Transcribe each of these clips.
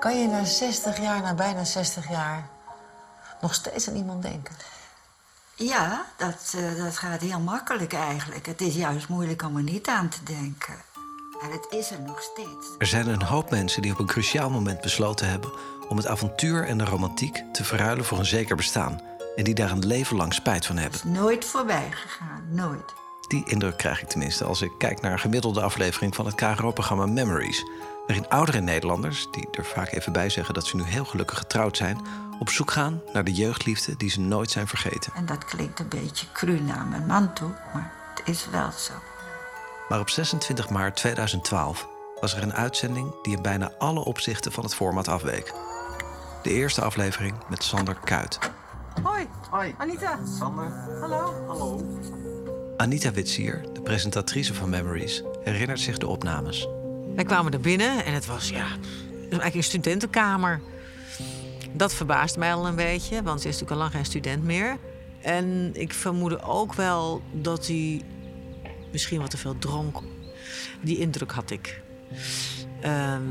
Kan je na 60 jaar, na bijna 60 jaar, nog steeds aan iemand denken? Ja, dat, eh, dat gaat heel makkelijk eigenlijk. Het is juist moeilijk om er niet aan te denken. En het is er nog steeds. Er zijn een hoop mensen die op een cruciaal moment besloten hebben om het avontuur en de romantiek te verruilen voor een zeker bestaan. En die daar een leven lang spijt van hebben. Nooit voorbij gegaan, nooit. Die indruk krijg ik tenminste als ik kijk naar een gemiddelde aflevering van het KRO-programma Memories. Waarin oudere Nederlanders, die er vaak even bij zeggen dat ze nu heel gelukkig getrouwd zijn, op zoek gaan naar de jeugdliefde die ze nooit zijn vergeten. En dat klinkt een beetje cru naar mijn man toe, maar het is wel zo. Maar op 26 maart 2012 was er een uitzending die in bijna alle opzichten van het format afweek. De eerste aflevering met Sander Kuit. Hoi. Hoi. Anita. Sander. Hallo. Hallo. Anita Witsier, de presentatrice van Memories, herinnert zich de opnames. Wij kwamen er binnen en het was, ja, eigenlijk een studentenkamer. Dat verbaast mij al een beetje, want ze is natuurlijk al lang geen student meer. En ik vermoedde ook wel dat hij misschien wat te veel dronk. Die indruk had ik. Ehm,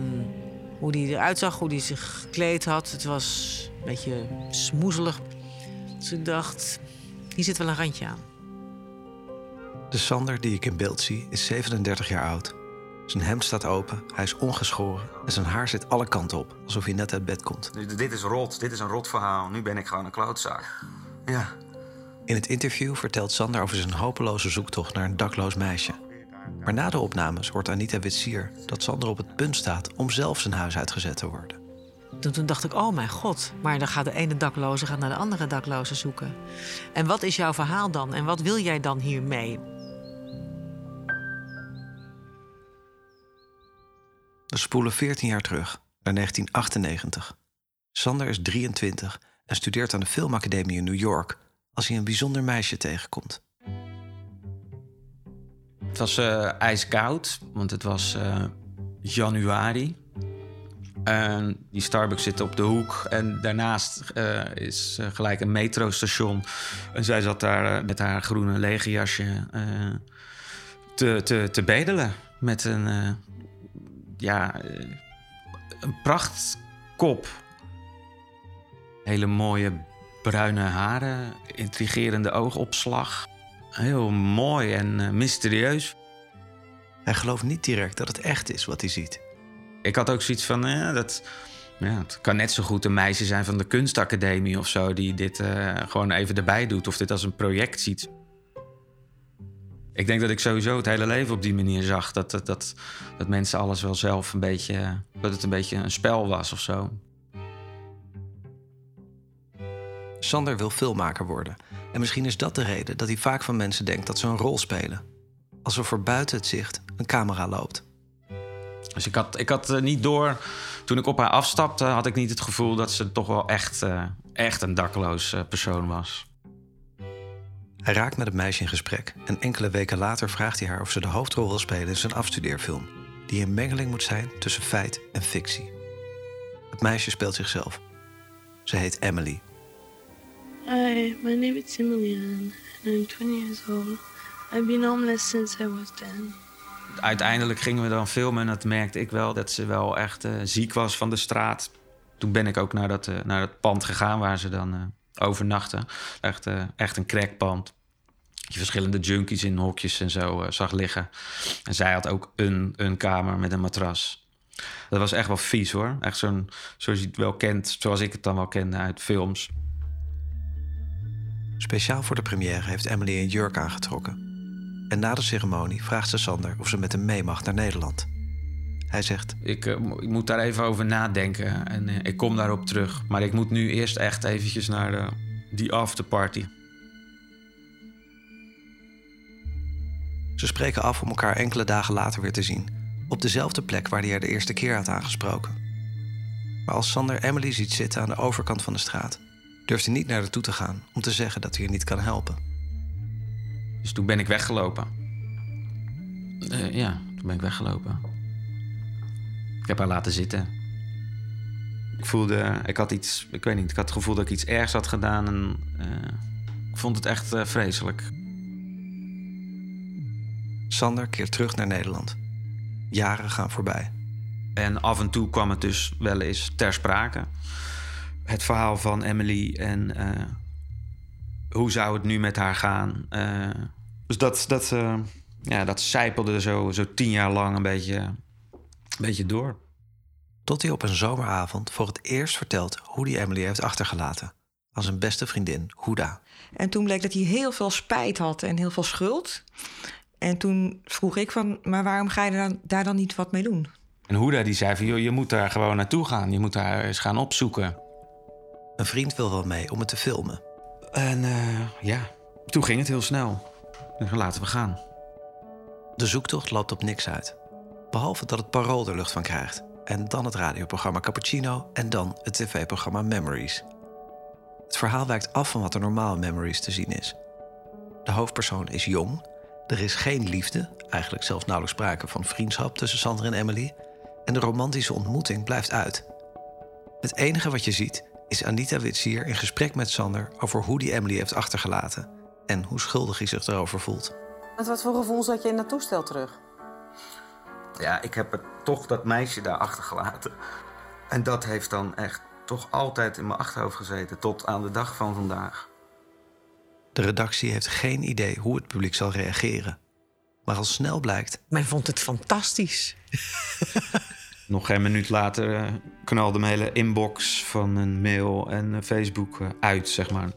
hoe hij eruit zag, hoe hij zich gekleed had. Het was een beetje smoezelig. Dus ik dacht, hier zit wel een randje aan. De Sander die ik in beeld zie is 37 jaar oud. Zijn hemd staat open, hij is ongeschoren en zijn haar zit alle kanten op, alsof hij net uit bed komt. Dit- Dit is rot. Dit is een rot verhaal. Nu ben ik gewoon een klootzak. Ja. In het interview vertelt Sander over zijn hopeloze zoektocht naar een dakloos meisje. Maar na de opnames hoort Anita Witsier dat Sander op het punt staat om zelf zijn huis uitgezet te worden. Toen, toen dacht ik, oh mijn god, maar dan gaat de ene dakloze gaat naar de andere dakloze zoeken. En wat is jouw verhaal dan? En wat wil jij dan hiermee? We spoelen 14 jaar terug, naar 1998. Sander is 23 en studeert aan de Filmacademie in New York als hij een bijzonder meisje tegenkomt. Het was eh, ijskoud, want het was eh, januari. En die Starbucks zit op de hoek. En daarnaast eh, is eh, gelijk een metrostation. En zij zat daar eh, met haar groene legerjasje te, te, te bedelen. Met een, ja, een prachtkop. Hele mooie bruine haren. Intrigerende oogopslag. Heel mooi en mysterieus. Hij gelooft niet direct dat het echt is wat hij ziet. Ik had ook zoiets van, eh, dat, ja, het kan net zo goed een meisje zijn van de kunstacademie of zo... die dit eh, gewoon even erbij doet of dit als een project ziet. Ik denk dat ik sowieso het hele leven op die manier zag. Dat, dat, dat, mensen alles wel zelf een beetje... dat het een beetje een spel was of zo. Sander wil filmmaker worden. En misschien is dat de reden dat hij vaak van mensen denkt dat ze een rol spelen. Alsof er buiten het zicht een camera loopt. Dus ik had, ik had eh, niet door... Toen ik op haar afstapte, had ik niet het gevoel... dat ze toch wel echt, eh, echt een dakloos eh, persoon was. Hij raakt met het meisje in gesprek en enkele weken later vraagt hij haar of ze de hoofdrol wil spelen in zijn afstudeerfilm, die een mengeling moet zijn tussen feit en fictie. Het meisje speelt zichzelf. Ze heet Emily. Hi, my name is Emilian, and I'm 20 years old. I've been homeless since I was 10. Uiteindelijk gingen we dan filmen en dat merkte ik wel dat ze wel echt eh, ziek was van de straat. Toen ben ik ook naar dat, eh, naar dat pand gegaan waar ze dan eh, overnachten. Echt, echt een crackpand. Je verschillende junkies in hokjes en zo zag liggen. En zij had ook een, een kamer met een matras. Dat was echt wel vies hoor. Echt zo'n, zoals je het wel kent, zoals ik het dan wel kende uit films. Speciaal voor de première heeft Emily een jurk aangetrokken. En na de ceremonie vraagt ze Sander of ze met hem mee mag naar Nederland. Hij zegt: Ik, eh, ik moet daar even over nadenken en eh, ik kom daarop terug. Maar ik moet nu eerst echt eventjes naar de, die afterparty. Ze spreken af om elkaar enkele dagen later weer te zien. Op dezelfde plek waar hij haar de eerste keer had aangesproken. Maar als Sander Emily ziet zitten aan de overkant van de straat, durft hij niet naar haar toe te gaan om te zeggen dat hij haar niet kan helpen. Dus toen ben ik weggelopen. Eh, ja, toen ben ik weggelopen. Ik heb haar laten zitten. Ik voelde, ik had iets, ik weet niet, ik had het gevoel dat ik iets ergs had gedaan en eh, ik vond het echt eh, vreselijk. Sander keert terug naar Nederland. Jaren gaan voorbij. En af en toe kwam het dus wel eens ter sprake. Het verhaal van Emily en hoe zou het nu met haar gaan. Eh, dus dat, dat, uh, ja, dat zijpelde zo, zo tien jaar lang een beetje, een beetje door. Tot hij op een zomeravond voor het eerst vertelt hoe hij Emily heeft achtergelaten. Aan zijn beste vriendin, Huda. En toen bleek dat hij heel veel spijt had en heel veel schuld. En toen vroeg ik van, maar waarom ga je dan, daar dan niet wat mee doen? En Huda die zei van, joh, je moet daar gewoon naartoe gaan. Je moet daar eens gaan opzoeken. Een vriend wil wel mee om het te filmen. En uh, ja, toen ging het heel snel. En laten we gaan. De zoektocht loopt op niks uit. Behalve dat het parool er lucht van krijgt. En dan het radioprogramma Cappuccino en dan het tv-programma Memories. Het verhaal wijkt af van wat er normaal in Memories te zien is. De hoofdpersoon is jong. Er is geen liefde, eigenlijk zelfs nauwelijks sprake van vriendschap tussen Sander en Emily. En de romantische ontmoeting blijft uit. Het enige wat je ziet is Anita Witsier in gesprek met Sander over hoe die Emily heeft achtergelaten en hoe schuldig hij zich erover voelt. En wat voor gevoel zat je in dat toestel terug? Ja, ik heb het toch dat meisje daar achtergelaten. En dat heeft dan echt toch altijd in mijn achterhoofd gezeten, tot aan de dag van vandaag. De redactie heeft geen idee hoe het publiek zal reageren. Maar al snel blijkt. Men vond het fantastisch. Nog geen minuut later uh, knalde mijn hele inbox van een mail en uh, Facebook uh, uit, zeg maar.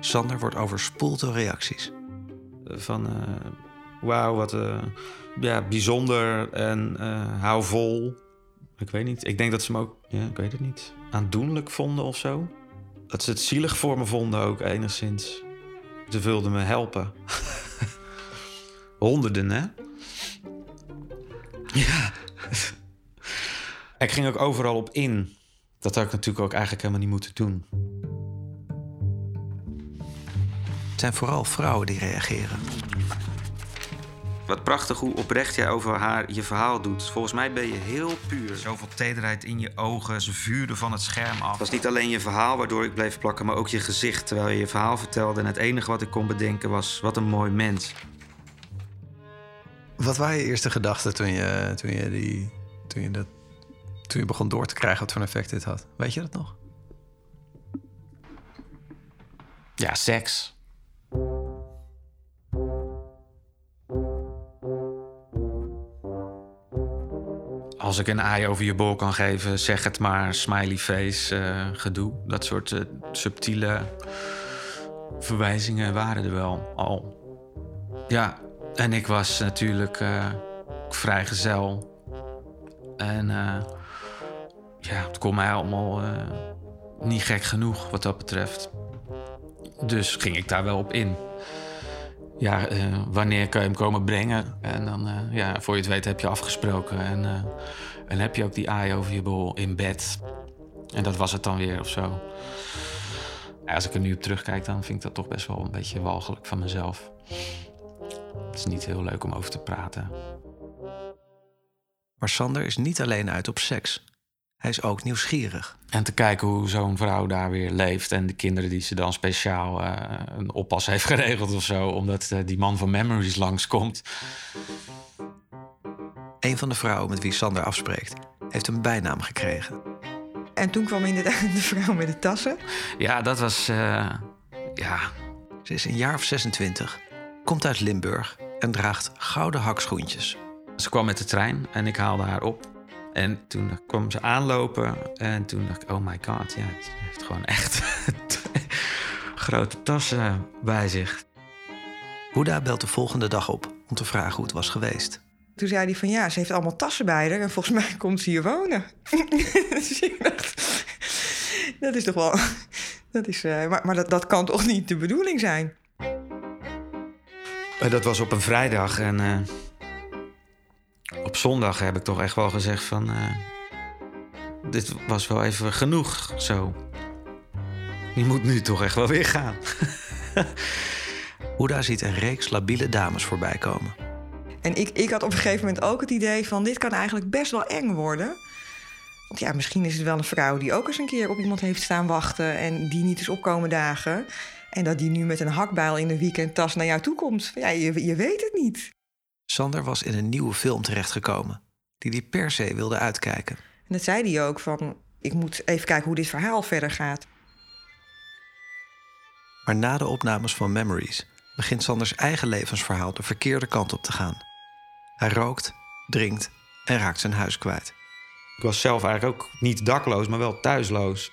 Sander wordt overspoeld door reacties. Van wauw, wat ja, bijzonder en hou vol. Ik weet niet. Ik denk dat ze me ook, ja, ik weet het niet, aandoenlijk vonden of zo. Dat ze het zielig voor me vonden ook enigszins. Ze wilden me helpen. Honderden, hè? Ja. Ik ging ook overal op in. Dat had ik natuurlijk ook eigenlijk helemaal niet moeten doen. Het zijn vooral vrouwen die reageren. Wat prachtig hoe oprecht jij over haar je verhaal doet. Volgens mij ben je heel puur. Zoveel tederheid in je ogen, ze vuurden van het scherm af. Het was niet alleen je verhaal waardoor ik bleef plakken, maar ook je gezicht terwijl je je verhaal vertelde. En het enige wat ik kon bedenken was: wat een mooi mens. Wat waren je eerste gedachten toen je, toen je, die, toen je, dat, toen je begon door te krijgen wat voor effect dit had? Weet je dat nog? Ja, seks. Als ik een aai over je bol kan geven, zeg het maar. Smiley face, uh, gedoe. Dat soort uh, subtiele verwijzingen waren er wel al. Ja, en ik was natuurlijk uh, vrijgezel. En ja, het kon mij allemaal niet gek genoeg wat dat betreft. Dus ging ik daar wel op in. Ja, uh, wanneer kan je hem komen brengen? En dan, uh, ja, voor je het weet heb je afgesproken. En, en heb je ook die aai over je bol in bed. En dat was het dan weer of zo. Ja, als ik er nu op terugkijk, dan vind ik dat toch best wel een beetje walgelijk van mezelf. Het is niet heel leuk om over te praten. Maar Sander is niet alleen uit op seks. Hij is ook nieuwsgierig. En te kijken hoe zo'n vrouw daar weer leeft. En de kinderen die ze dan speciaal uh, een oppas heeft geregeld of zo. Omdat uh, die man van Memories langskomt. Een van de vrouwen met wie Sander afspreekt, heeft een bijnaam gekregen. En toen kwam inderdaad de vrouw met de tassen. Ja, dat was. Uh, ja. Ze is een jaar of 26, komt uit Limburg en draagt gouden hakschoentjes. Ze kwam met de trein en ik haalde haar op. En toen kwam ze aanlopen en toen dacht ik, oh my god, ja, het heeft gewoon echt grote tassen bij zich. Huda belt de volgende dag op om te vragen hoe het was geweest. Toen zei hij van ja, ze heeft allemaal tassen bij haar en volgens mij komt ze hier wonen. dus ik dacht, dat is toch wel, dat is, uh, maar, maar dat, dat kan toch niet de bedoeling zijn? Dat was op een vrijdag en uh, op zondag heb ik toch echt wel gezegd van... Uh, dit was wel even genoeg zo. Je moet nu toch echt wel weer gaan. Huda ziet een reeks labiele dames voorbij komen. En ik, ik had op een gegeven moment ook het idee van... dit kan eigenlijk best wel eng worden. Want ja, misschien is het wel een vrouw die ook eens een keer op iemand heeft staan wachten... en die niet is opkomen dagen. En dat die nu met een hakbijl in de weekendtas naar jou toe komt. Ja, je, je weet het niet. Sander was in een nieuwe film terechtgekomen, die hij per se wilde uitkijken. En dat zei hij ook van, ik moet even kijken hoe dit verhaal verder gaat. Maar na de opnames van Memories begint Sanders eigen levensverhaal de verkeerde kant op te gaan. Hij rookt, drinkt en raakt zijn huis kwijt. Ik was zelf eigenlijk ook niet dakloos, maar wel thuisloos.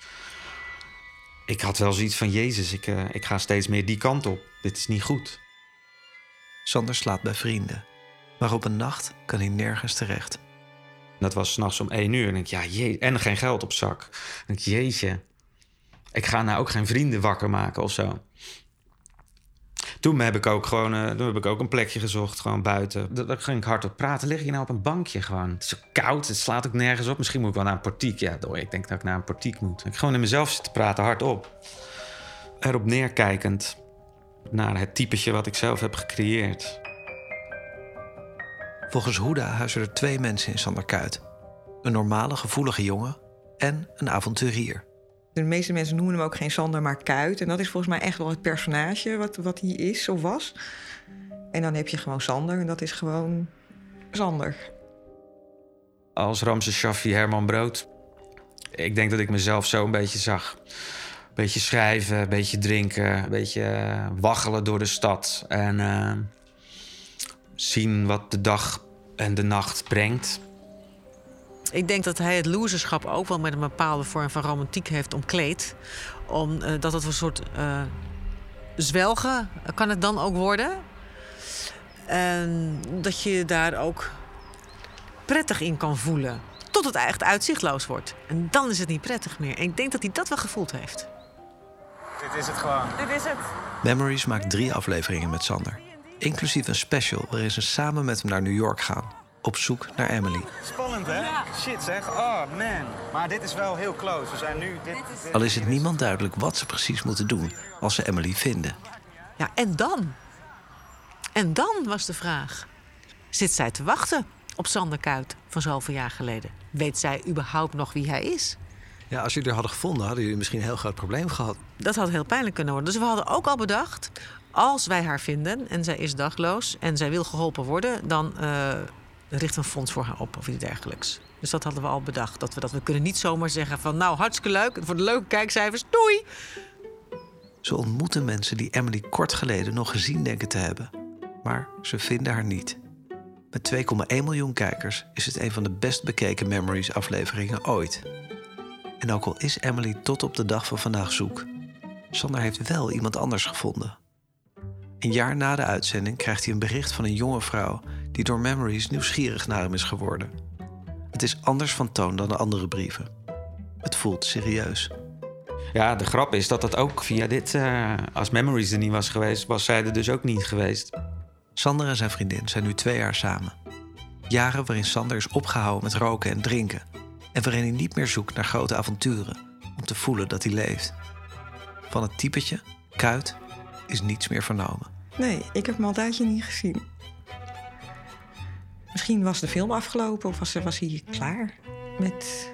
Ik had wel zoiets van: Jezus, ik, uh, ik ga steeds meer die kant op. Dit is niet goed. Sander slaapt bij vrienden, maar op een nacht kan hij nergens terecht. Dat was s'nachts om één uur. En, ik, ja, je en geen geld op zak. En ik, jeetje, ik ga nou ook geen vrienden wakker maken of zo. Toen heb ik ook gewoon uh, toen heb ik ook een plekje gezocht, gewoon buiten. Dan ging ik hardop praten. Lig je nou op een bankje gewoon? Het is zo koud, het slaat ook nergens op. Misschien moet ik wel naar een portiek. Ja, door, ik denk dat ik naar een portiek moet. Ik gewoon in mezelf zitten praten, hardop. Erop neerkijkend naar het typetje wat ik zelf heb gecreëerd. Volgens Hoeda huizen er twee mensen in Sanderkuit. Een normale, gevoelige jongen en een avonturier. De meeste mensen noemen hem ook geen Sander, maar Kuit. En dat is volgens mij echt wel het personage wat, wat hij is of was. En dan heb je gewoon Sander en dat is gewoon Sander. Als Ramses Shaffi Herman Brood. Ik denk dat ik mezelf zo een beetje zag. Een beetje schrijven, een beetje drinken, een beetje waggelen door de stad. En uh, zien wat de dag en de nacht brengt. Ik denk dat hij het loserschap ook wel met een bepaalde vorm van romantiek heeft omkleed. Omdat het een soort uh, zwelgen kan het dan ook worden. En dat je daar ook prettig in kan voelen. Tot het echt uitzichtloos wordt. En dan is het niet prettig meer. En ik denk dat hij dat wel gevoeld heeft. Dit is het gewoon. Dit is het. Memories maakt drie afleveringen met Sander. Inclusief een special waarin ze samen met hem naar New York gaan op zoek naar Emily. Spannend, hè? Shit, zeg. Oh, man. Maar dit is wel heel close. We zijn nu... Dit, dit, Al is het niemand duidelijk wat ze precies moeten doen als ze Emily vinden. Ja, en dan? En dan was de vraag. Zit zij te wachten op Sander Kuit van zoveel jaar geleden? Weet zij überhaupt nog wie hij is? Ja, als jullie er hadden gevonden, hadden jullie misschien een heel groot probleem gehad. Dat had heel pijnlijk kunnen worden. Dus we hadden ook al bedacht... als wij haar vinden en zij is dagloos en zij wil geholpen worden... dan uh, richt een fonds voor haar op of iets dergelijks. Dus dat hadden we al bedacht. Dat we, dat we kunnen niet zomaar zeggen van... nou, hartstikke leuk, voor de leuke kijkcijfers, doei! Ze ontmoeten mensen die Emily kort geleden nog gezien denken te hebben. Maar ze vinden haar niet. Met 2,1 miljoen kijkers is het een van de best bekeken Memories afleveringen ooit. En ook al is Emily tot op de dag van vandaag zoek... Sander heeft wel iemand anders gevonden. Een jaar na de uitzending krijgt hij een bericht van een jonge vrouw... die door Memories nieuwsgierig naar hem is geworden. Het is anders van toon dan de andere brieven. Het voelt serieus. Ja, de grap is dat dat ook via dit... Uh, als Memories er niet was geweest, was zij er dus ook niet geweest. Sander en zijn vriendin zijn nu twee jaar samen. Jaren waarin Sander is opgehouden met roken en drinken... en waarin hij niet meer zoekt naar grote avonturen... om te voelen dat hij leeft. Van het typetje, kuit, is niets meer vernomen. Nee, ik heb hem al tijdje niet gezien. Misschien was de film afgelopen of was, was hij klaar met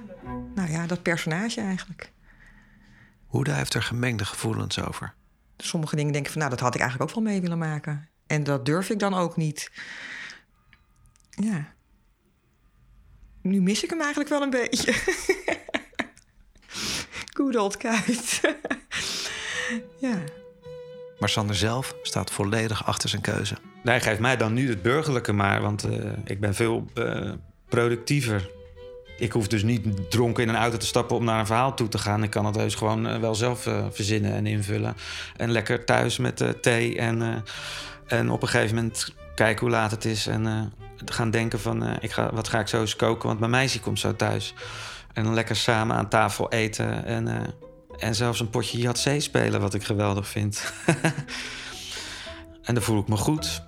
nou ja, dat personage eigenlijk. Hoeda heeft er gemengde gevoelens over. Sommige dingen denken van, nou, dat had ik eigenlijk ook wel mee willen maken. En dat durf ik dan ook niet. Ja. Nu mis ik hem eigenlijk wel een beetje. Good old ja. Maar Sander zelf staat volledig achter zijn keuze. Hij geeft mij dan nu het burgerlijke maar, want uh, ik ben veel uh, productiever. Ik hoef dus niet dronken in een auto te stappen om naar een verhaal toe te gaan. Ik kan het heus gewoon uh, wel zelf verzinnen en invullen. En lekker thuis met thee en, en op een gegeven moment kijken hoe laat het is. En gaan denken van, ik ga, wat ga ik zo eens koken, want mijn meisje komt zo thuis. En dan lekker samen aan tafel eten en en zelfs een potje Yatzee spelen, wat ik geweldig vind. en dan voel ik me goed.